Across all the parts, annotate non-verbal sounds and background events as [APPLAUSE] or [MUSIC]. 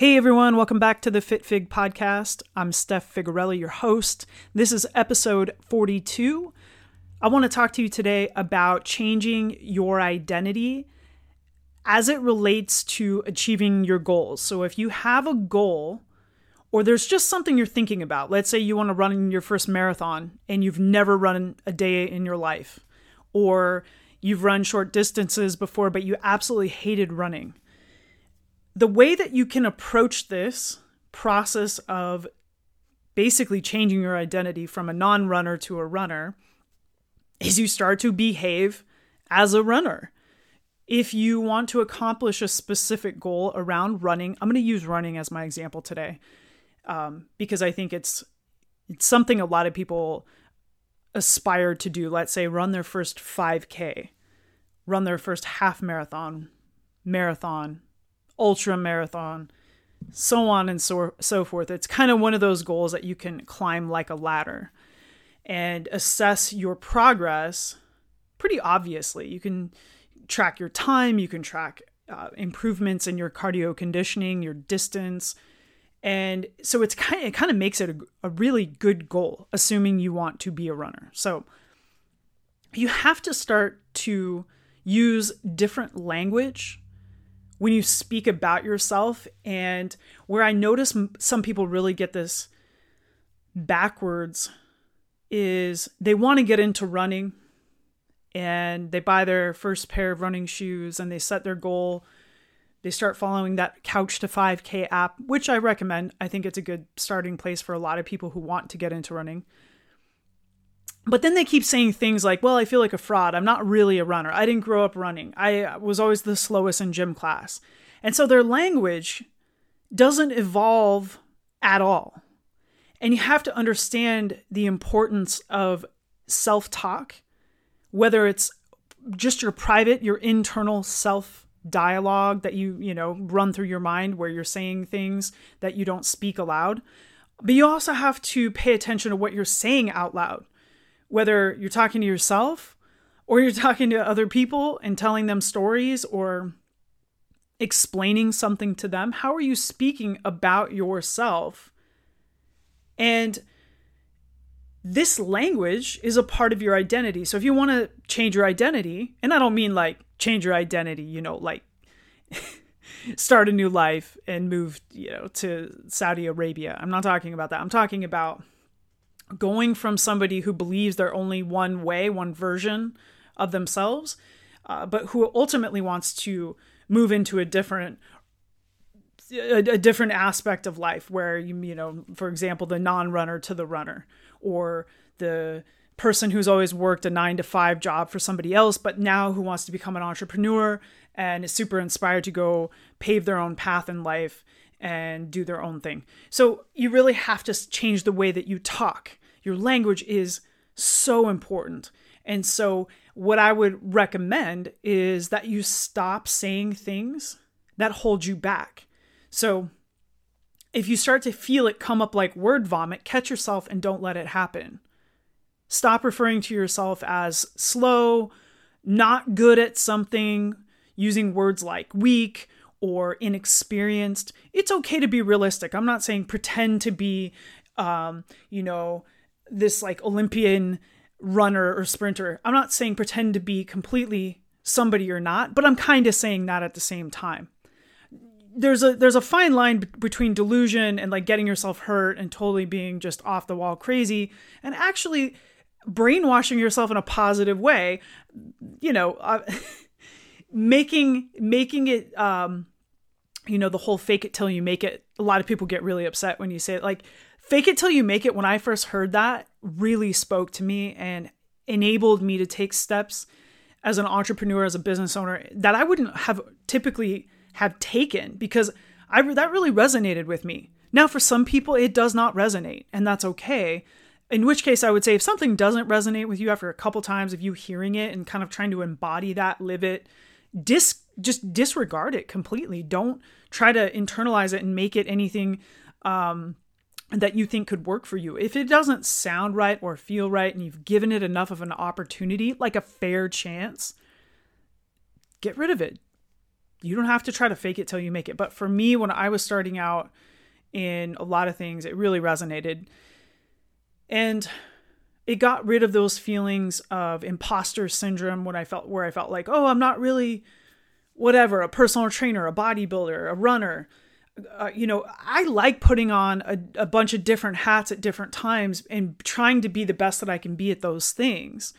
Hey everyone, welcome back to the FitFig podcast. I'm Steph Figarelli, your host. This is episode 42. I want to talk to you today about changing your identity as it relates to achieving your goals. So if you have a goal or there's just something you're thinking about, let's say you want to run your first marathon and you've never run a day in your life, or you've run short distances before but you absolutely hated running the way that you can approach this process of basically changing your identity from a non runner to a runner is you start to behave as a runner. If you want to accomplish a specific goal around running, I'm going to use running as my example today um, because I think it's it's something a lot of people aspire to do. Let's say run their first 5K, run their first half marathon, marathon, ultra marathon, so on and so, so forth. It's kind of one of those goals that you can climb like a ladder and assess your progress pretty obviously. You can track your time, you can track uh, improvements in your cardio conditioning, your distance. And so it's kind of, it kind of makes it a, a really good goal, assuming you want to be a runner. So you have to start to use different language when you speak about yourself. And where I notice some people really get this backwards is they want to get into running and they buy their first pair of running shoes and they set their goal. They start following that Couch to 5K app, which I recommend. I think it's a good starting place for a lot of people who want to get into running. But then they keep saying things like, well, I feel like a fraud. I'm not really a runner. I didn't grow up running. I uh, was always the slowest in gym class. And so their language doesn't evolve at all. And you have to understand the importance of self talk, whether it's just your private, your internal self dialogue that you, you know, run through your mind where you're saying things that you don't speak aloud. But you also have to pay attention to what you're saying out loud whether you're talking to yourself or you're [LAUGHS] talking to other people and telling them stories or explaining something to them, how are you speaking about yourself? And this language is a part of your identity. So if you want to change your identity, and I don't mean like change your identity, you know, like [LAUGHS] start a new life and move, you know, to Saudi Arabia. I'm not talking about that. I'm talking about going from somebody who believes they're only one way, one version of themselves, uh, but who ultimately wants to move into a different a, a, different aspect of life where you you know for example the non-runner to the runner or the person who's always worked a 9 to 5 job for somebody else but now who wants to become an entrepreneur and is super inspired to go pave their own path in life and do their own thing. So you really have to change the way that you talk your language is so important. And so, what I would recommend is that you stop saying things that hold you back. So, if you start to feel it come up like word vomit, catch yourself and don't let it happen. Stop referring to yourself as slow, not good at something, using words like weak or inexperienced. It's okay to be realistic. I'm not saying pretend to be, um, you know, this like Olympian runner or sprinter. I'm not saying pretend to be completely somebody you're not, but I'm kind of saying that at the same time. There's a there's a fine line b- between delusion and like getting yourself hurt and totally being just off the wall crazy and actually brainwashing yourself in a positive way. You know, uh, [LAUGHS] making making it um you know the whole fake it till you make it. A lot of people get really upset when you say it like Fake It Till You Make It, when I first heard that, really spoke to me and enabled me to take steps as an entrepreneur, as a business owner that I wouldn't have typically have taken because I that really resonated with me. Now, for some people, it does not resonate, and that's okay. In which case, I would say if something doesn't resonate with you after a couple times of you hearing it and kind of trying to embody that, live it, dis just disregard it completely. Don't try to internalize it and make it anything um, that you think could work for you. If it doesn't sound right or feel right and you've given it enough of an opportunity, like a fair chance, get rid of it. you don't have to try to fake it till you make it. But for me, when I was starting out in a lot of things, it really resonated. And it got rid of those feelings of imposter syndrome when I felt where I felt like, oh, I'm not really whatever, a personal trainer, a bodybuilder, a runner. Uh, you know, I like putting on a, a bunch of different hats at different times and trying to be the best that I can be at those things.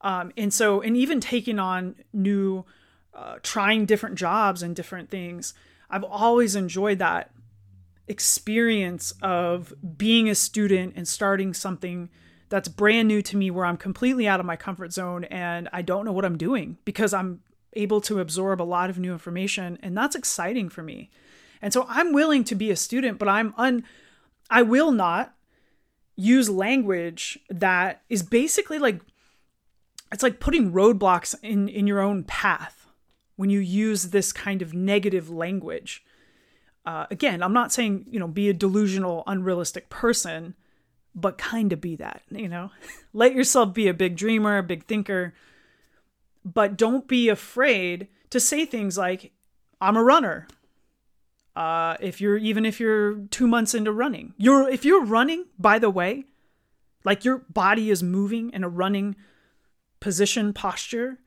Um, and so, and even taking on new, uh, trying different jobs and different things, I've always enjoyed that experience of being a student and starting something that's brand new to me where I'm completely out of my comfort zone and I don't know what I'm doing because I'm able to absorb a lot of new information and that's exciting for me. And so I'm willing to be a student, but I'm un I will not use language that is basically like it's like putting roadblocks in in your own path when you use this kind of negative language. Uh, again, I'm not saying you know be a delusional, unrealistic person, but kind of be that. You know, [LAUGHS] let yourself be a big dreamer, a big thinker, but don't be afraid to say things like, "I'm a runner." Uh, if you're even if you're two months into running, you're if you're running, by the way, like your body is moving in a running position posture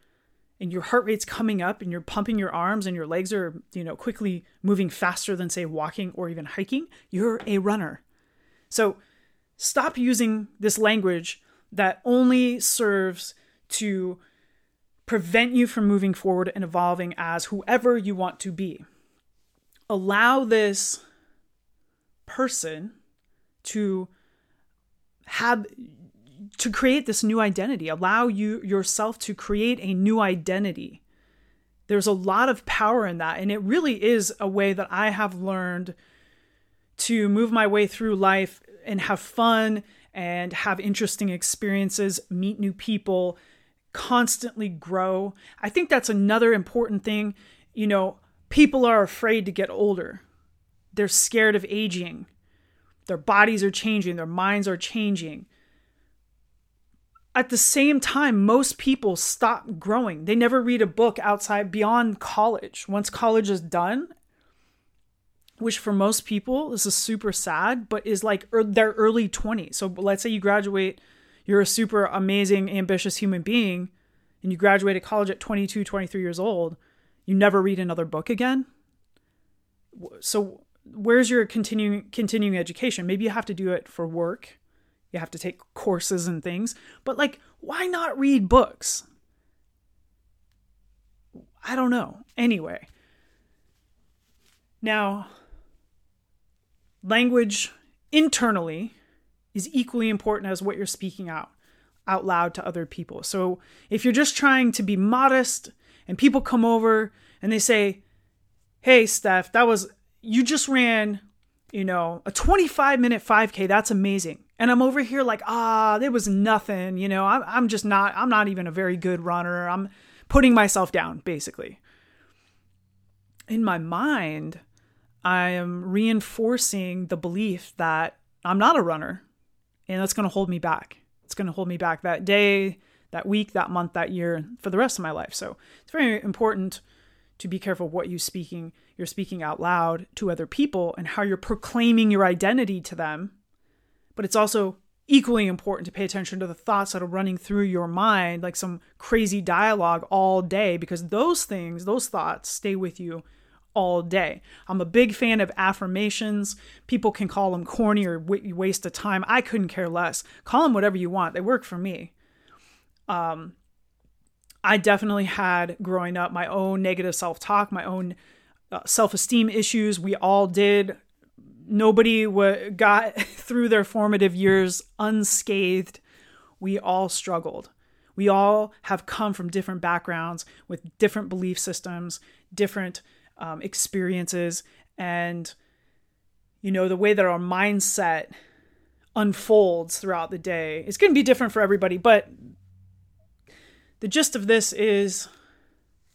and your heart rate's coming up and you're pumping your arms and your legs are, you know, quickly moving faster than say walking or even hiking, you're a runner. So stop using this language that only serves to prevent you from moving forward and evolving as whoever you want to be. Allow this person to have to create this new identity allow you yourself to create a new identity. There's a lot of power in that and it really is a way that i have learned to move my way through life and have fun and have interesting experiences meet new people constantly grow. I think that's another important thing. You know people are afraid to get older they're scared of aging their bodies are changing their minds are changing at the same time, most people stop growing. They never read a book outside beyond college. Once college is done, which for most people, this is super sad, but is like er- their early 20s. So let's say you graduate, you're a super amazing, ambitious human being, and you graduated college at 22, 23 years old. You never read another book again. So where's your continuing continuing education? Maybe you have to do it for work you have to take courses and things. But like, why not read books? I don't know. Anyway. Now, language internally is equally important as what you're speaking out out loud to other people. So if you're just trying to be modest and people come over and they say, "Hey, Steph, that was you just ran, you know, a 25 minute 5K. That's amazing." and I'm over here like, ah, there was nothing, you know, I'm, I'm just not, I'm not even a very good runner. I'm putting myself down, basically. In my mind, I am reinforcing the belief that I'm not a runner and that's going to hold me back. It's going to hold me back that day, that week, that month, that year, for the rest of my life. So it's very important to be careful what you're speaking you're speaking out loud to other people and how you're proclaiming your identity to them but it's also equally important to pay attention to the thoughts that are running through your mind, like some crazy dialogue all day, because those things, those thoughts stay with you all day. I'm a big fan of affirmations. People can call them corny or waste of time. I couldn't care less. Call them whatever you want. They work for me. Um, I definitely had growing up my own negative self talk, my own uh, self esteem issues. We all did nobody w- got [LAUGHS] through their formative years unscathed. We all struggled. We all have come from different backgrounds with different belief systems, different um, experiences, and you know the way that our mindset unfolds throughout the day is going to be different for everybody. But the gist of this is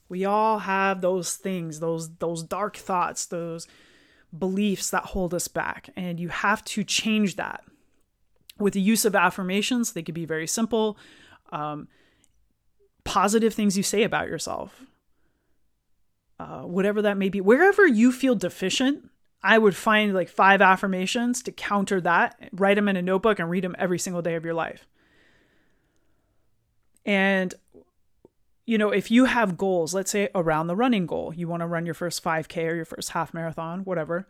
we all have those things, those those dark thoughts, those beliefs that hold us back. And you have to change that. With the use of affirmations, they could be very simple. Um, positive things you say about yourself. uh, whatever that may be, wherever you feel deficient, I would find like five affirmations to counter that, write them in a notebook, and read them every single day of your life. And, you know, if you have goals, let's say around the running goal, you want to run your first 5K or your first half marathon, whatever,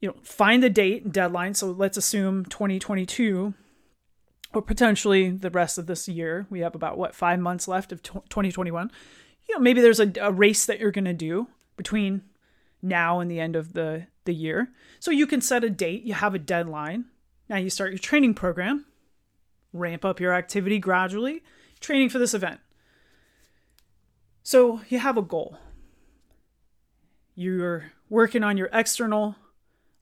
you know, find the date and deadline. So let's assume 2022 or potentially the rest of this year. We have about what, five months left of 2021. You know, maybe there's a, a race that you're going to do between now and the end of the, the year. So you can set a date, you have a deadline. Now you start your training program, ramp up your activity gradually training for this event. So you have a goal. You're working on your external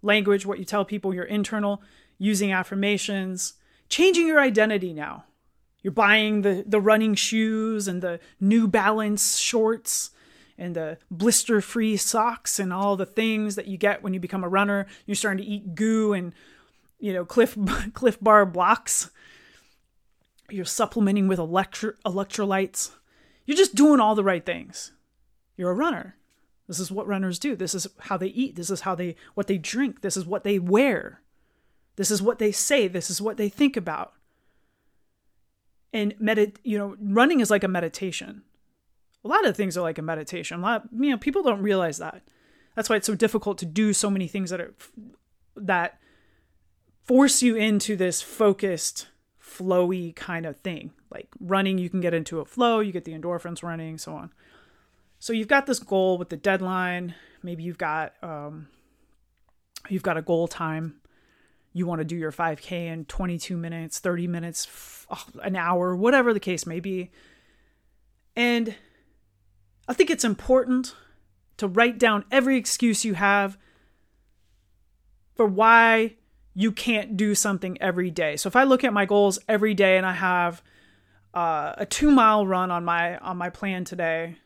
language, what you tell people, your internal, using affirmations, changing your identity now. You're buying the, the running shoes and the New Balance shorts and the blister free socks and all the things that you get when you become a runner. You're starting to eat goo and, you know, cliff [LAUGHS] Clif Bar blocks you're supplementing with electro- electrolytes. You're just doing all the right things. You're a runner. This is what runners do. This is how they eat. This is how they what they drink. This is what they wear. This is what they say. This is what they think about. And medit, you know, running is like a meditation. A lot of things are like a meditation. A lot, you know, people don't realize that. That's why it's so difficult to do so many things that are that force you into this focused flowy kind of thing. Like running, you can get into a flow, you get the endorphins running, so on. So you've got this goal with the deadline. Maybe you've got um, you've got a goal time. You want to do your 5K in 22 minutes, 30 minutes, an hour, whatever the case may be. And I think it's important to write down every excuse you have for why you can't do something every day. So if I look at my goals every day and I have uh, a two mile run on my on my plan today,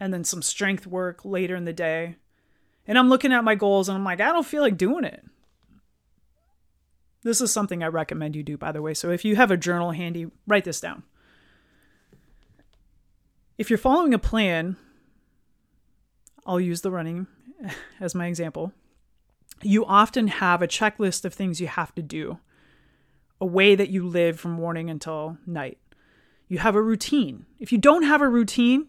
and then some strength work later in the day, and I'm looking at my goals and I'm like, I don't feel like doing it. This is something I recommend you do, by the way. So if you have a journal handy, write this down. If you're following a plan, I'll use the running [LAUGHS] as my example you often have a checklist of things you have to do, a way that you live from morning until night. You have a routine. If you don't have a routine,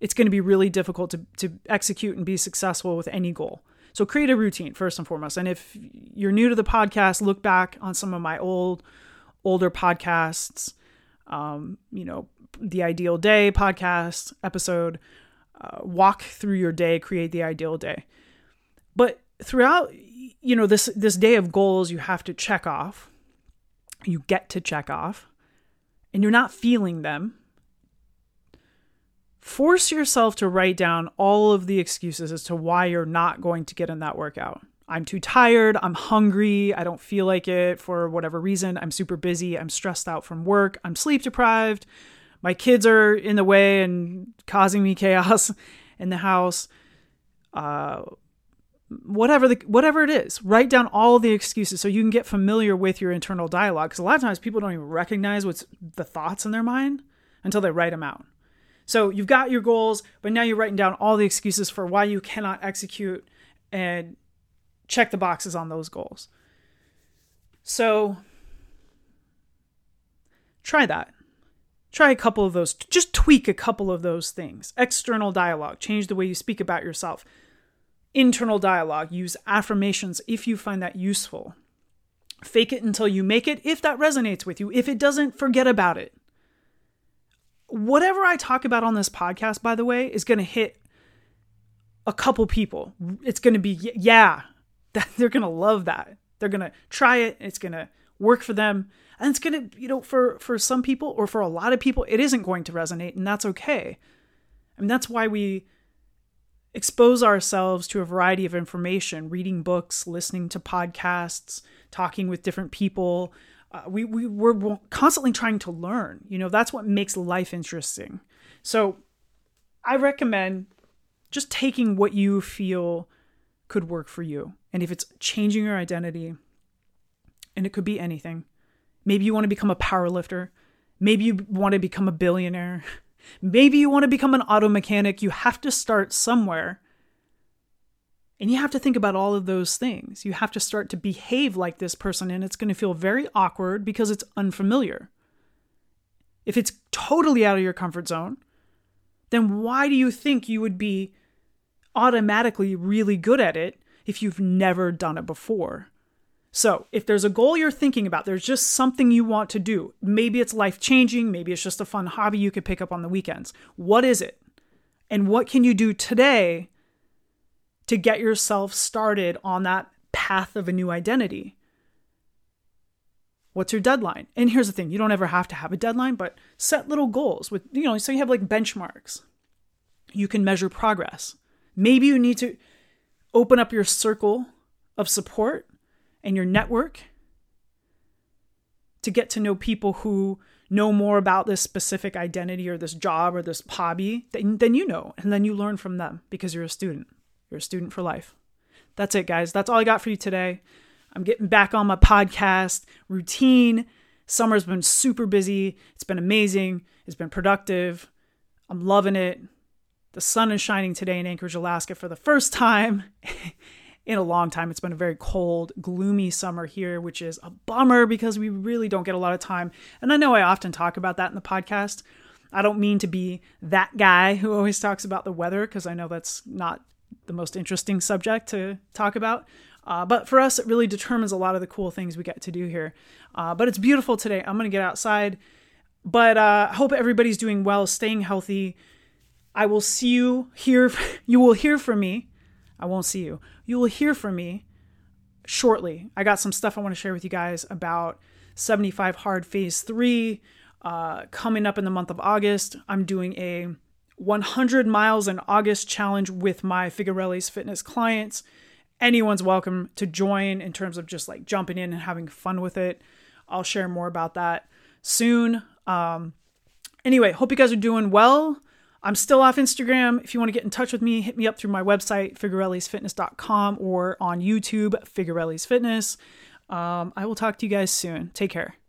it's going to be really difficult to, to execute and be successful with any goal. So create a routine first and foremost. And if you're new to the podcast, look back on some of my old, older podcasts. Um, you know, the Ideal Day podcast episode. Uh, walk through your day, create the ideal day. But throughout you know this this day of goals you have to check off. You get to check off and you're not feeling them. Force yourself to write down all of the excuses as to why you're not going to get in that workout. I'm too tired i'm hungry i don't feel like it for whatever reason i'm super busy i'm stressed out from work i'm sleep deprived my kids are in the way and causing me [LAUGHS] chaos in the house uh, whatever the whatever it is write down all the excuses so you can get familiar with your internal dialogue because a lot of times people don't even recognize what's the thoughts in their mind until they write them out. So you've got your goals but now you're writing down all the excuses for why you cannot execute and check the boxes on those goals. So try that. Try a couple of those just tweak a couple of those things. External dialogue change the way you speak about yourself internal dialogue. Use affirmations if you find that useful. Fake it until you make it if that resonates with you. If it doesn't, forget about it. Whatever I talk about on this podcast, by the way, is going to hit a couple people. It's going to be, yeah, [LAUGHS] that, they're going to love that. They're going to try it. It's going to work for them. And it's going to, you know, for, for some people or for a lot of people, it isn't going to resonate. And that's okay. I mean, that's why we expose ourselves to a variety of information, reading books, listening to podcasts, talking with different people. Uh, we, we, we're constantly trying to learn. You know, that's what makes life interesting. So I recommend just taking what you feel could work for you. And if it's changing your identity, and it could be anything, maybe you want to become a power lifter, maybe you want to become a billionaire. [LAUGHS] Maybe you want to become an auto mechanic. You have to start somewhere. And you have to think about all of those things. You have to start to behave like this person, and it's going to feel very awkward because it's unfamiliar. If it's totally out of your comfort zone, then why do you think you would be automatically really good at it if you've never done it before? So, if there's a goal you're thinking about, there's just something you want to do. Maybe it's life changing, maybe it's just a fun hobby you could pick up on the weekends. What is it? And what can you do today to get yourself started on that path of a new identity? What's your deadline? And here's the thing you don't ever have to have a deadline, but set little goals with, you know, so you have like benchmarks. You can measure progress. Maybe you need to open up your circle of support and your network to get to know people who know more about this specific identity or this job or this hobby than, than you know. And then you learn from them because you're a student. You're a student for life. That's it, guys. That's all I got for you today. I'm getting back on my podcast routine. Summer's been super busy. It's been amazing. It's been productive. I'm loving it. The sun is shining today in Anchorage, Alaska for the first time. [LAUGHS] in a long time. It's been a very cold, gloomy summer here, which is a bummer because we really don't get a lot of time. And I know I often talk about that in the podcast. I don't mean to be that guy who always talks about the weather because I know that's not the most interesting subject to talk about. Uh, but for us, it really determines a lot of the cool things we get to do here. Uh, but it's beautiful today. I'm going to get outside. But uh, I hope everybody's doing well, staying healthy. I will see you here. [LAUGHS] You will hear from me I won't see you. You will hear from me shortly. I got some stuff I want to share with you guys about 75 Hard Phase 3 uh, coming up in the month of August. I'm doing a 100 miles in August challenge with my Figarelle's fitness clients. Anyone's welcome to join in terms of just like jumping in and having fun with it. I'll share more about that soon. Um, anyway, hope you guys are doing well. I'm still off Instagram. If you want to get in touch with me, hit me up through my website, figarellesfitness.com, or on YouTube, Figarelle's Fitness. Um, I will talk to you guys soon. Take care.